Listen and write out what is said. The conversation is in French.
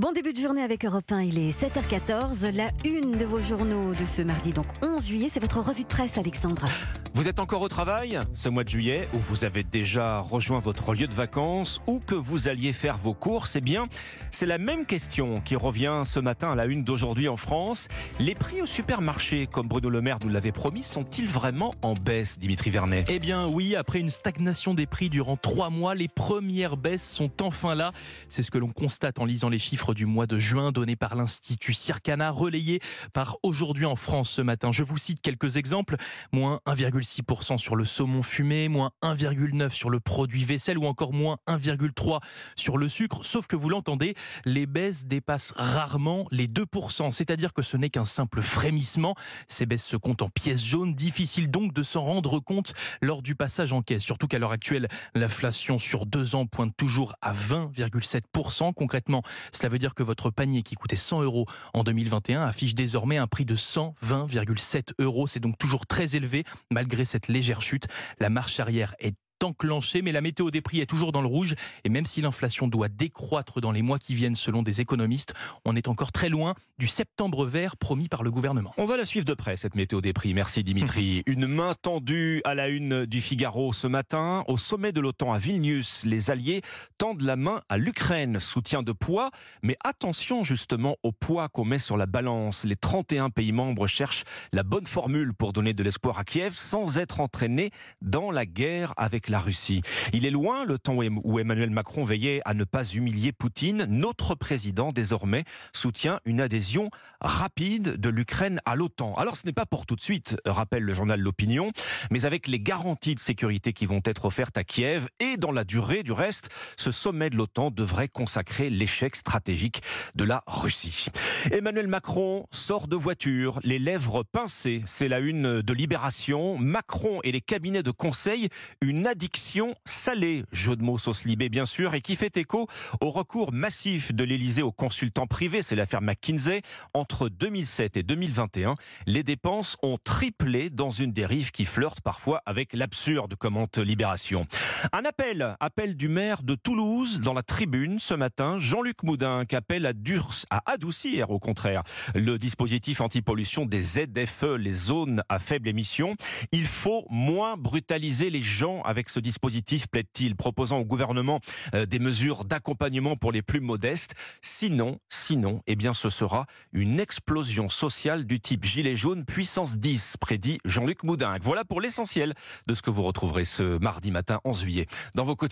Bon début de journée avec Europe 1, il est 7h14. La une de vos journaux de ce mardi, donc 11 juillet, c'est votre revue de presse, Alexandra. Vous êtes encore au travail ce mois de juillet ou vous avez déjà rejoint votre lieu de vacances ou que vous alliez faire vos courses? Eh bien, c'est la même question qui revient ce matin à la une d'aujourd'hui en France. Les prix au supermarché, comme Bruno Le Maire nous l'avait promis, sont-ils vraiment en baisse, Dimitri Vernet? Eh bien oui, après une stagnation des prix durant trois mois, les premières baisses sont enfin là. C'est ce que l'on constate en lisant les chiffres du mois de juin donnés par l'Institut Circana, relayés par Aujourd'hui en France ce matin. Je vous cite quelques exemples. Moins 1,6% sur le saumon fumé, moins 1,9% sur le produit vaisselle ou encore moins 1,3% sur le sucre. Sauf que vous l'entendez, les baisses dépassent rarement les 2%. C'est-à-dire que ce n'est qu'un simple frémissement. Ces baisses se comptent en pièces jaunes. Difficile donc de s'en rendre compte lors du passage en caisse. Surtout qu'à l'heure actuelle, l'inflation sur deux ans pointe toujours à 20,7%. Concrètement, cela veut dire que votre panier qui coûtait 100 euros en 2021 affiche désormais un prix de 120,7 euros. C'est donc toujours très élevé malgré cette légère chute. La marche arrière est enclenchée, mais la météo des prix est toujours dans le rouge. Et même si l'inflation doit décroître dans les mois qui viennent selon des économistes, on est encore très loin du septembre vert promis par le gouvernement. On va la suivre de près, cette météo des prix. Merci Dimitri. Une main tendue à la une du Figaro ce matin. Au sommet de l'OTAN à Vilnius, les Alliés tendent la main à l'Ukraine. Soutien de poids, mais attention justement au poids qu'on met sur la balance. Les 31 pays membres cherchent la bonne formule pour donner de l'espoir à Kiev sans être entraînés dans la guerre avec la Russie. Il est loin le temps où Emmanuel Macron veillait à ne pas humilier Poutine. Notre président, désormais, soutient une adhésion rapide de l'Ukraine à l'OTAN. Alors ce n'est pas pour tout de suite, rappelle le journal L'Opinion, mais avec les garanties de sécurité qui vont être offertes à Kiev et dans la durée du reste, ce sommet de l'OTAN devrait consacrer l'échec stratégique de la Russie. Emmanuel Macron sort de voiture, les lèvres pincées. C'est la une de Libération. Macron et les cabinets de conseil, une addiction salée, jeu de mots sauce libé bien sûr, et qui fait écho au recours massif de l'Élysée aux consultants privés, c'est l'affaire McKinsey. Entre 2007 et 2021, les dépenses ont triplé dans une dérive qui flirte parfois avec l'absurde, commente Libération. Un appel, appel du maire de Toulouse dans la tribune ce matin, Jean-Luc Moudin, qui appelle à, à adoucir au contraire le dispositif anti-pollution des ZFE, les zones à faible émission. Il faut moins brutaliser les gens avec ce dispositif, plaide-t-il, proposant au gouvernement euh, des mesures d'accompagnement pour les plus modestes. Sinon, sinon, eh bien, ce sera une explosion sociale du type gilet jaune puissance 10, prédit Jean-Luc Moudin. Voilà pour l'essentiel de ce que vous retrouverez ce mardi matin en juillet dans vos quotidiens.